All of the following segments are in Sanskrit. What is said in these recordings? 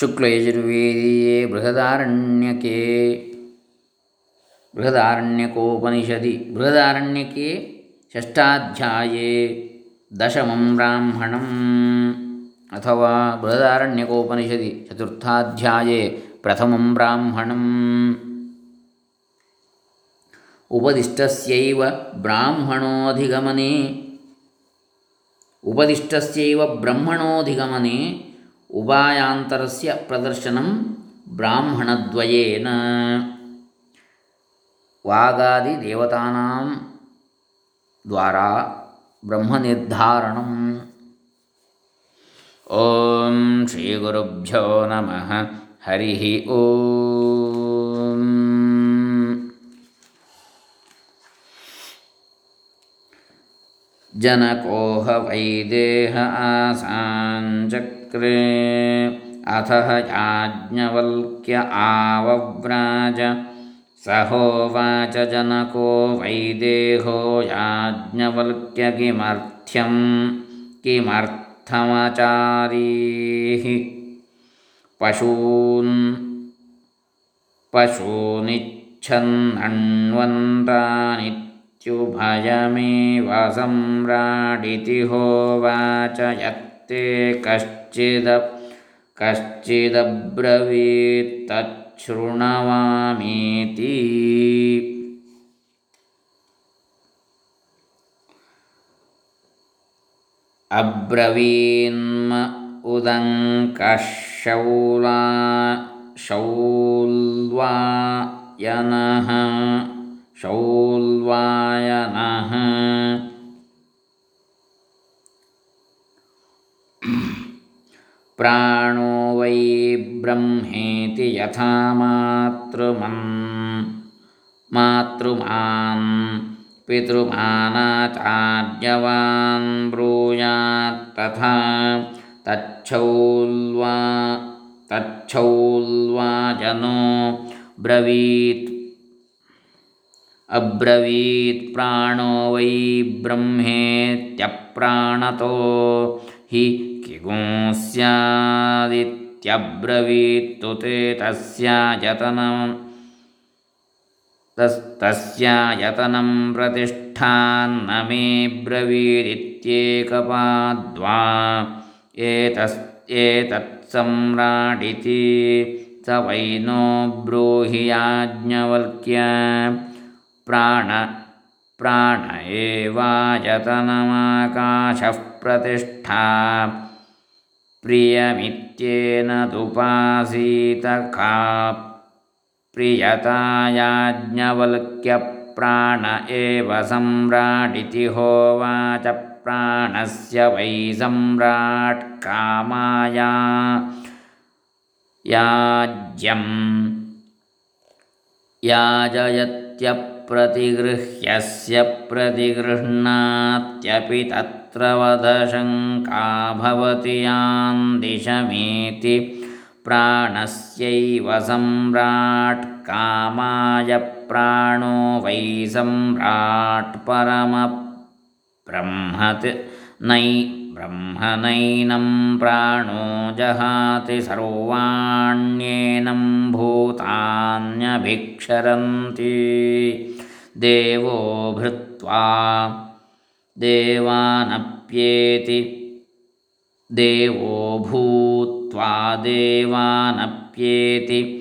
शुक्लयजुर्वेदीये बृहदारण्यके। बृहदारण्यकोपनिषदि। बृहदारण्यके षष्ठाध्याये दशमं ब्राह्मणम्। अथवा बृहदारण्यकोपनिषदि चतुर्थाध्याये प्रथमं ब्राह्मणम्। उपदिष्टस्यैव ब्राह्मणोऽधिगमने। उपदिष्टस्यैव ब्रह्मणोऽधिगमने। उपायान्तरस्य प्रदर्शनं ब्राह्मणद्वयेन। वागादिदेवतानां द्वारा ब्रह्मनिर्धारणम्। ॐ श्रीगुरुभ्यो नमः। हरिः ॐ जनकोह वैदेह आसाञ्चक्रे अथः याज्ञवल्क्य आवव्राज। सहोवाच जनको वैदेहो याज्ञवल्क्य किमर्थ्यं किमर्थमचारीः? पशून् पशूनिच्छन्नण्वन्तानित्युभयमेव सम्राडिति होवाच यत्ते ಕಶ್ಚಿದ ಕಶ್ಚಿದಬ್ರವೀತ್ತೃಣವಾಮೀತಿ ಅಬ್ರವೀನ್ಮ ಉದಂಕಶೌಲಾ ಶೌಲ್ವಾಯನಃ ಶೌಲ್ವಾಯನಃ प्राणो वै ब्रह्मेति यथा मातृमन्। मातृमान् पितृमानाचार्यवान् ब्रूयात्तथा तच्छौल्वा तच्छौल्वाजनो ब्रवीत् अब्रवीत् प्राणो वै ब्रह्मेत्यप्राणतो हि किगुं स्यादित्यब्रवीत्तु ते तस्यायतनं तस्यायतनं प्रतिष्ठान्न मे ब्रवीदित्येकपाद्वा एतस् एतत्सम्राडिति स वै नो ब्रूहि याज्ञवल्क्य प्राण प्राण एवायतनमाकाशः प्रतिष्ठा प्रियमित्येन दुपासीत का प्रियता याज्ञवल्क्यप्राण एव सम्राडिति होवाच प्राणस्य वै सम्राट् कामाया याज्यं याजयत्यप्रतिगृह्यस्य प्रतिगृह्णात्यपि तत्र वधशङ्का भवति यान्दिशमेति प्राणस्यैव सम्राट् कामाय प्राणो वै सम्राट् परमब्रह्मत् नै ब्रह्मनैनं प्राणो जहाति सर्वाण्येनं भूतान्यभिक्षरन्ति देवो भृत्वा देवानप्येति। देवो भूत्वा देवानप्येति।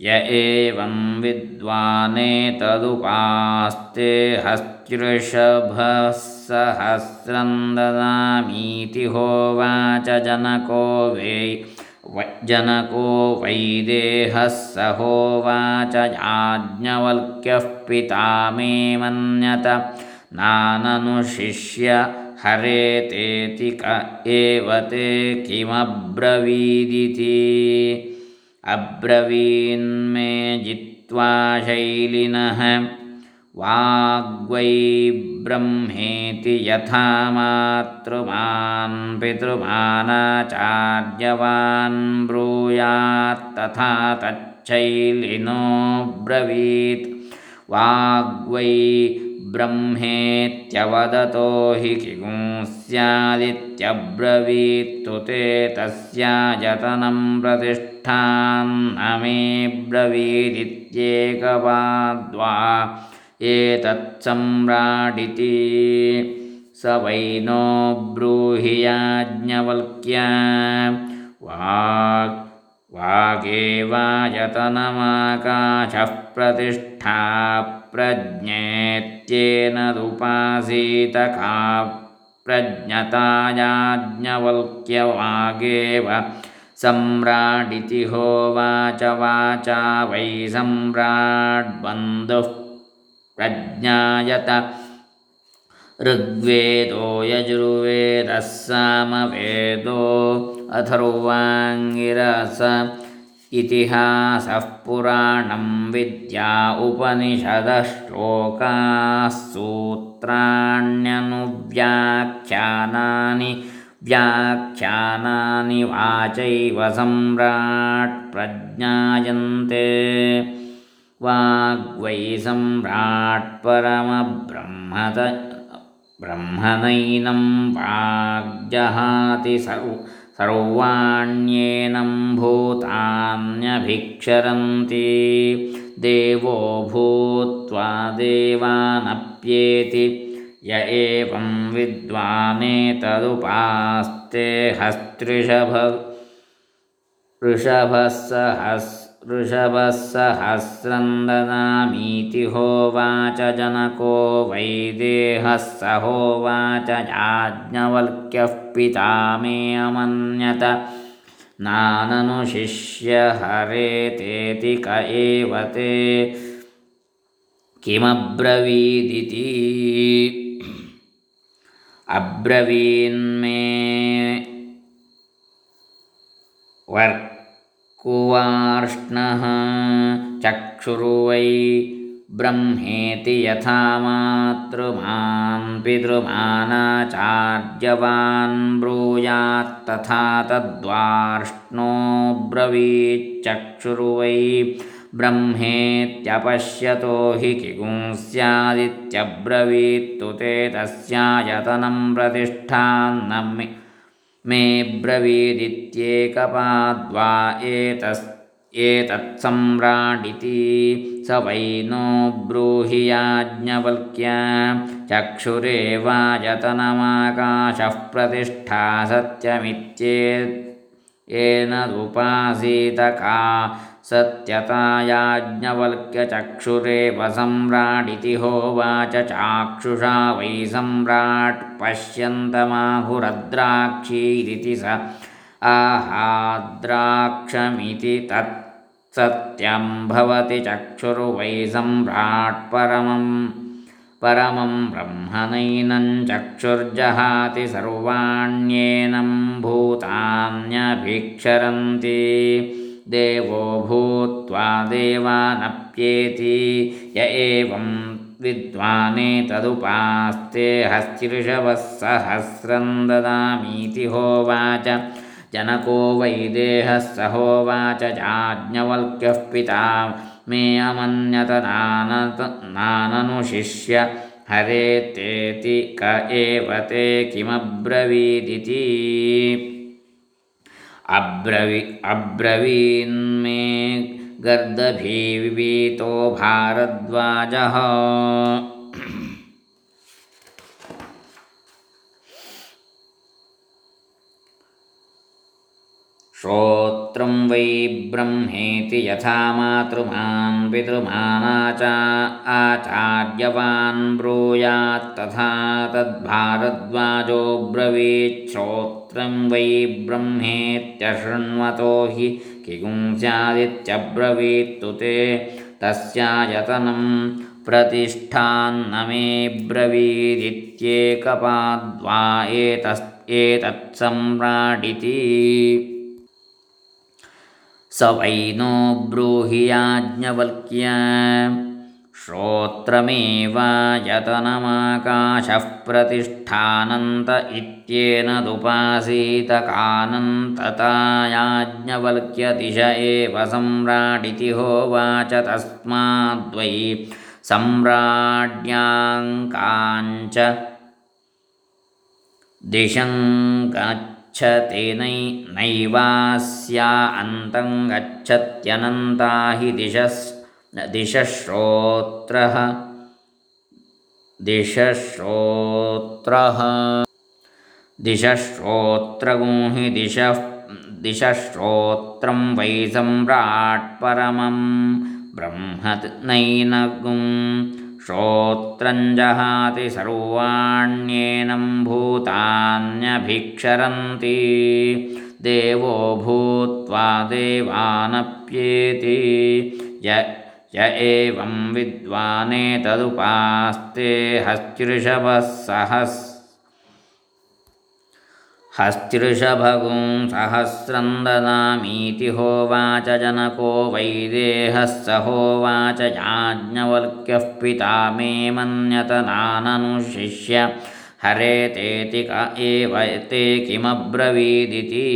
य एवं विद्वानेतदुपास्ते हस्त्युषभः ददामीति होवाच जनको वै जनको वैदेहः स होवाच याज्ञवल्क्यः पिता मे मन्यत। नाननुशिष्य हरेतेति क एव ते किमब्रवीदिति। अब्रवीन्मे जित्वा शैलिनः। वाग्वै ब्रह्मेति यथा मातृमान् पितृमानाचार्यवान् ब्रूयात्तथा तच्छैलिनो ब्रवीत्। वाग्वै ब्रह्मेत्यवदतो हि किगुंस्यादित्यब्रवीत्तु ते तस्यायतनं प्रतिष्ठान्न मे ब्रवीदित्येकवाद्वा एतत्सम्राडिति। स वै नो ब्रूहि याज्ञवल्क्या। वाक् वागेवायतनमाकाशः प्रतिष्ठा प्रज्ञेत्येनदुपासीतका प्रज्ञतायाज्ञवल्क्यवागेव सम्राडिति होवाच वाचा वै सम्राड्बन्धुः प्रज्ञायत। ऋग्वेदो यजुर्वेदः सामवेदो अथर्वाङ्गिरस। इतिहासः पुराणं विद्या उपनिषदः श्लोकाः सूत्राण्यनुव्याख्यानानि। व्याख्यानानि वाचैव सम्राट् प्रज्ञायन्ते वाग्वै सम्राट् परमब्रह्मद ब्रह्मनैनं वाग्जहाति सर्व सर्वाण्येनं भूतान्यभिक्षरन्ति। देवो भूत्वा देवानप्येति य एवं विद्वानेतदुपास्ते हस्त्रिषभ ऋषभसहस् ऋषभसहस्रं ददामीति होवाच जनको वैदेहः स होवाच याज्ञवल्क्यः पिता मे अमन्यत। नाननुशिष्य हरेतेति क एव ते। किमब्रवीदिति? अब्रवीन्मे। वर् कुवार्ष्णः चक्षुर्वै ब्रह्मेति यथा मातृमान् पितृमानाचार्यवान् ब्रूयात्तथा तद्वार्ष्णो ब्रवीच्चक्षुर्वै ब्रह्मेत्यपश्यतो हि किगुंस्यादित्यब्रवीत्तु ते तस्यायतनं प्रतिष्ठान्नम्मि मे ब्रवीदित्येकपाद्वा एतस् एतत्सम्राडिति स वै नो ब्रूहि याज्ञवल्क्या चक्षुरेवायतनमाकाशः प्रतिष्ठा सत्यमित्ये येनदुपासीतका सत्यतायाज्ञवल्क्यचक्षुरेव सम्राडिति होवाच चाक्षुषा वै सम्राट् पश्यन्तमाहुरद्राक्षीरिति स आहाद्राक्षमिति तत् सत्यं भवति चक्षुर्वै सम्राट् परमं परमं ब्रह्मनैनं चक्षुर्जहाति सर्वाण्येनं भूतान्यभिक्षरन्ति देवो भूत्वा देवानप्येति य एवं विद्वानेतदुपास्ते हस्तिऋषभः सहस्रं ददामीति होवाच। जनको वैदेहः स होवाच चाज्ञवल्क्यः पिता मे अमन्यत नानत नाननुशिष्य। हरेतेति क एव ते किमब्रवीदिति। अब्रवी अब्रवीन्मे गर्दभीवितो भारद्वाजः। श्रोत्रं वै ब्रह्मेति यथा मातृमान् पितृमानाचा आचार्यवान् ब्रूयात्तथा तद्भारद्वाजो ब्रवीच्छ्रोत्रं वै ब्रह्मेत्यशृण्वतो हि किगुंस्यादित्यब्रवीत्तु ते तस्यायतनं प्रतिष्ठान्न मे ब्रवीदित्येकपाद्वा एतस् एतत्सम्राडिति स वै नो ब्रूहि याज्ञवल्क्या। श्रोत्रमेवायतनमाकाशः प्रतिष्ठानन्त इत्येनदुपासीतकानन्तता याज्ञवल्क्यदिश एव सम्राडिति होवाच तस्माद्वै सम्राज्ञाङ्काञ्च दिशं नै नैवास्या अन्तं गच्छत्यनन्ता हि दिशस् दिशश्रोत्रः। दिशश्रोत्रगुं हि दिशः दिशश्रोत्रं वै सम्राट्परमं ब्रह्मत् नैनगुं श्रोत्रञ्जहाति सर्वाण्येनं भूतान्यभिक्षरन्ति। देवो भूत्वा देवानप्येति। य य एवं विद्वानेतदुपास्ते हस्तिऋषभः सहस् हस्तिऋषभगुं सहस्रं ददामीति होवाच जनको वैदेहः स होवाच याज्ञवल्क्यः पिता मे मन्यत नाननुशिष्य हरे तेति क एव ते किमब्रवीदिति।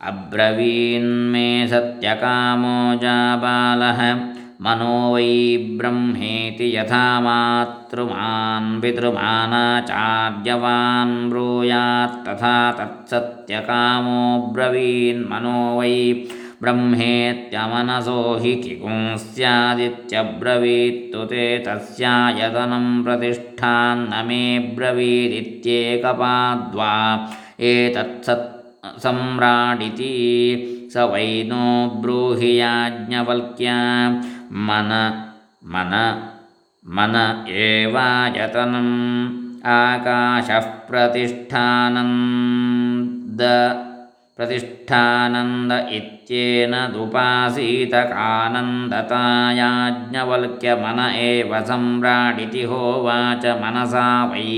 अब्रवीन्मे सत्यकामो जाबालः मनो वै ब्रह्मेति यथा मातृमान् पितृमानाचार्यवान् ब्रूयात्तथा तत्सत्यकामो ब्रवीन्मनो वै ब्रह्मेत्यमनसो हि किकुं स्यादित्यब्रवीत्तु ते तस्यायतनं प्रतिष्ठान्न मे ब्रवीदित्येकपाद्वा। एतत्सत् सम्राडिति स वै नो ब्रूहि याज्ञवल्क्या मन मन मन एवायतनम् आकाशः प्रतिष्ठानन्द प्रतिष्ठानन्द इत्येन दुपासीतकानन्दता याज्ञवल्क्यमन एव सम्राडिति होवाच मनसा वै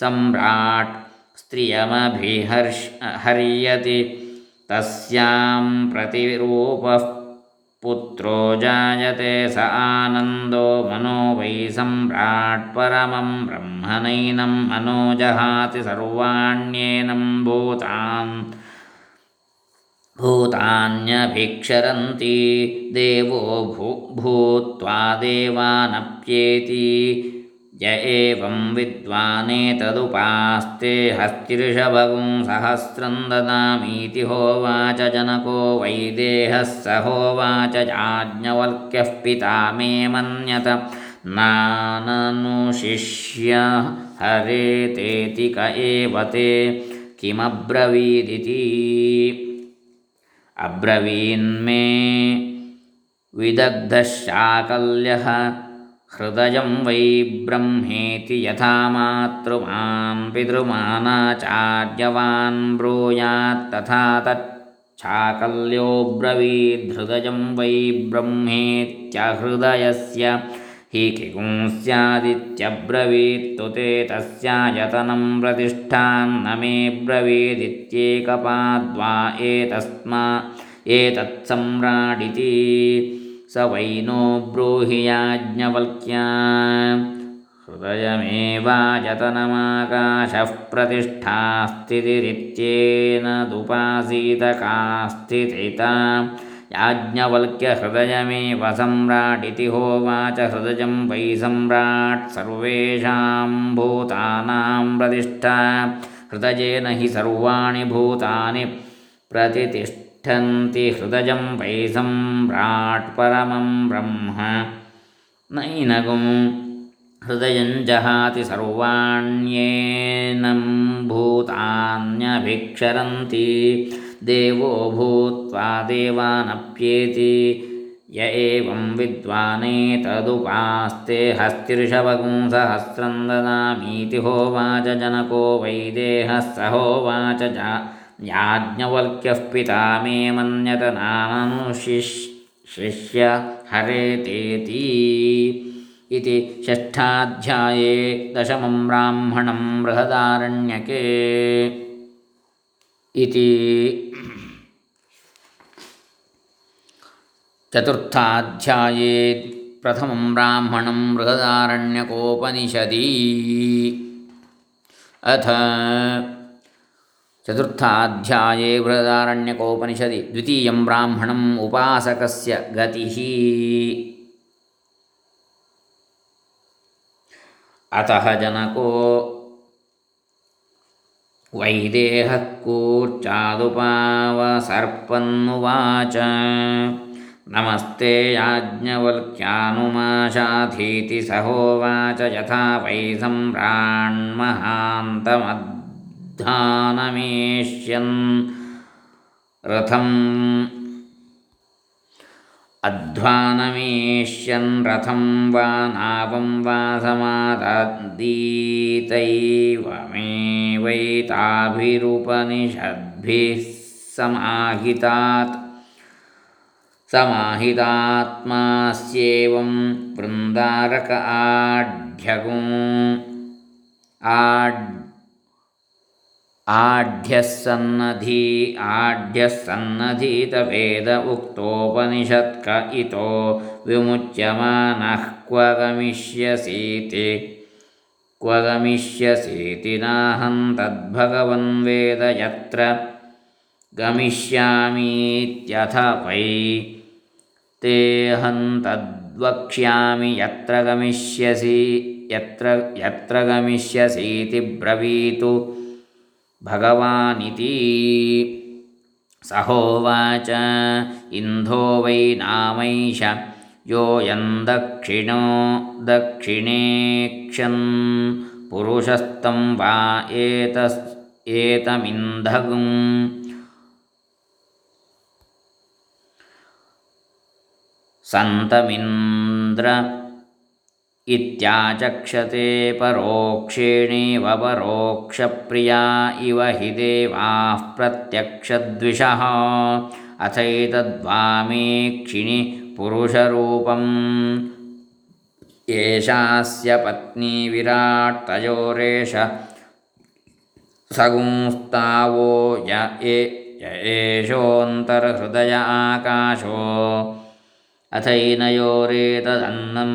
सम्राट् स्त्रियमभिहर्ष हर्यति। तस्यां प्रतिरूपः पुत्रो जायते स आनन्दो मनो वै सम्राट् परमं ब्रह्मणैनं मनोजहाति सर्वाण्येनं भूतान्। भूतान्यभिक्षरन्ति, देवो भू भूत्वा देवानप्येति। य एवं विद्वानेतदुपास्ते हस्तिर्षभगुं सहस्रं ददामीति होवाच जनको वैदेहः स होवाच याज्ञवल्क्यः पिता मे मन्यत। नाननुशिष्य हरेतेति क एव ते। किमब्रवीदिति? अब्रवीन्मे विदग्धशाकल्यः हृदयं वै ब्रह्मेति यथा मातृमान् पितृमानाचार्यवान् ब्रूयात्तथा तच्छाकल्यो ब्रवीद्धृदयं वै ब्रह्मेत्यहृदयस्य हि किगुं स्यादित्यब्रवीत्तु ते तस्यायतनं प्रतिष्ठान्न मे ब्रवीदित्येकपाद्वा एतस्मा एतत्सम्राडिति स वै नो ब्रूहि याज्ञवल्क्या। हृदयमेवायतनमाकाशः प्रतिष्ठास्थितिरित्येन दुपासीतकास्थितिता। याज्ञवल्क्यहृदयमेव सम्राटिति होवाच हृदयं वै सम्राट् सर्वेषां भूतानां प्रतिष्ठा। हृदयेन हि सर्वाणि भूतानि प्रतितिष्ठ तिष्ठन्ति हृदयं वै सम्राट् परमं ब्रह्म। नैनगुं हृदयं जहाति सर्वाण्येनं भूतान्यभिक्षरन्ति। देवो भूत्वा देवानप्येति य एवं विद्वानेतदुपास्ते हस्तिर्षवगुं सहस्रं ददामीति होवाच जनको होवाच जा याज्ञवल्क्यः पिता मे मन्यत नाननुशिष्य हरेतेति इति षष्ठाध्याये दशमं ब्राह्मणं बृहदारण्यके इति। चतुर्थाध्याये प्रथमं ब्राह्मणं बृहदारण्यकोपनिषदि। अथ चतुर्थाध्याये बृहदारण्यकोपनिषदि द्वितीयं ब्राह्मणम् उपासकस्य गतिः। अतः जनको वैदेहः नमस्ते याज्ञवल्क्यानुमाशाधीति सहोवाच। यथा वै सम्भ्राण्महान्तमद्धानमेष्यन् रथम् अध्वानमेष्यन् रथं वा नावं वा समाददीतैवमेवैताभिरुपनिषद्भिः समाहितात्। समाहितात्मास्येवं वृन्दारक आढ्यगुं आढ् आढ्यः सन्नधी आढ्यः सन्नधीतवेद उक्तोपनिषत्क इतो विमुच्यमानः क्व गमिष्यसीति। क्व गमिष्यसीति नाहं तद्भगवन् वेद यत्र गमिष्यामीत्यथ वै तेऽहं तद्वक्ष्यामि यत्र गमिष्यसि यत्र यत्र गमिष्यसीति ब्रवीतु भगवानिति। सहोवाच इन्धो वै नामैष योऽयं दक्षिणो दक्षिणेक्षन्। पुरुषस्तं वा एतस् एतमिन्धगुम्। सन्तमिन्द्र इत्याचक्षते परोक्षेणेव परोक्षप्रिया इव हि देवाः प्रत्यक्षद्विषः। अथैतद्वामेक्षिणि पुरुषरूपम्। एषास्य पत्नी विराट्तयोरेष सगुंस्तावो य एषोऽन्तर्हृदय आकाशो। अथैनयोरेतदन्नं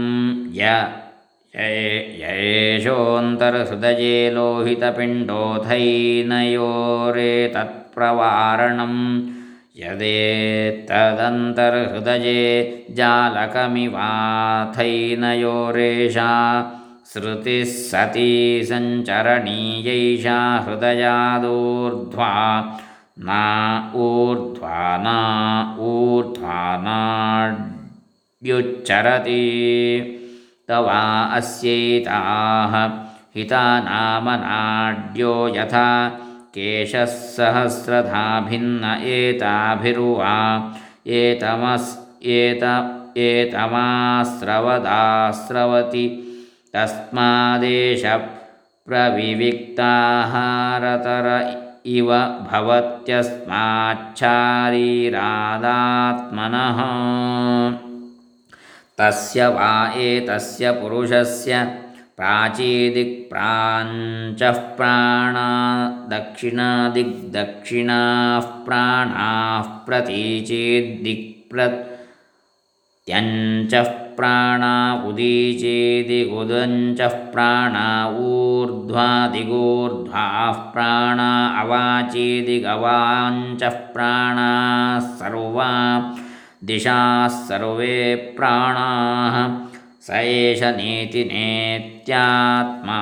य येषोऽन्तर्हृदये लोहितपिण्डोऽथैनयोरेतत्प्रवारणं यदेतदन्तर्हृदये जालकमिवाथैनयोरेषा श्रुतिः सती सञ्चरणीयैषा हृदयादूर्ध्वा ना ऊर्ध्वा ना ऊर्ध्वानाड् व्युच्चरति तवा अस्यैताः हिता नामनाड्यो यथा केशः सहस्रधा भिन्न एताभिरुवा। एतमस् एत एतमास्रवदास्रवति। तस्मादेश प्रविविक्ताहारतर इव भवत्यस्माच्छारीरादात्मनः तस्य वा एतस्य पुरुषस्य प्राचीदिक्प्राञ्चः प्राणा दक्षिणादिग्दक्षिणाः प्राणाः प्रतीचेद्दिक्प्रत्यञ्चः प्राणा प्राणा ऊर्ध्वादिगूर्ध्वाः प्राणा अवाचेदिगवाञ्चः प्राणाः सर्वा दिशाः सर्वे प्राणाः। स एष नेत्यात्मा।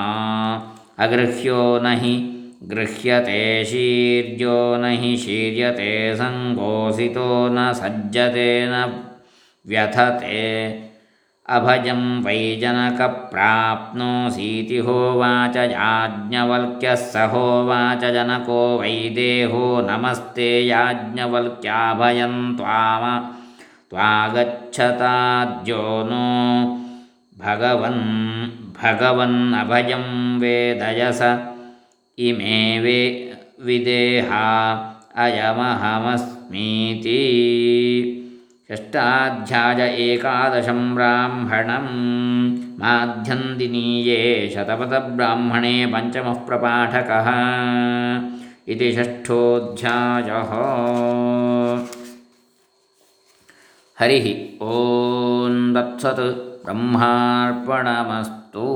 अगृह्यो न हि गृह्यते शीर्यो न हि शीर्यते सङ्गोषितो न, सज्जते न, व्यथते। अभजं वैजनकप्राप्नोऽसीति होवाच याज्ञवल्क्यः, स होवाच जनको वैदेहो नमस्ते याज्ञवल्क्याभयं त्वाम। त्वागच्छताद्यो नो भगवन् भगवन्नभयं वेदयस इमे वे विदेहा अयमहमस्मीति। षष्ठाध्याय एकादशं ब्राह्मणं माध्यन्दिनीये शतपथब्राह्मणे पञ्चमः प्रपाठकः। इति षष्ठोऽध्यायः। ಹರಿ ಓಂ ದತ್ಸತ್ ಬ್ರಹ್ಮಾರ್ಪಣಮಸ್ತು.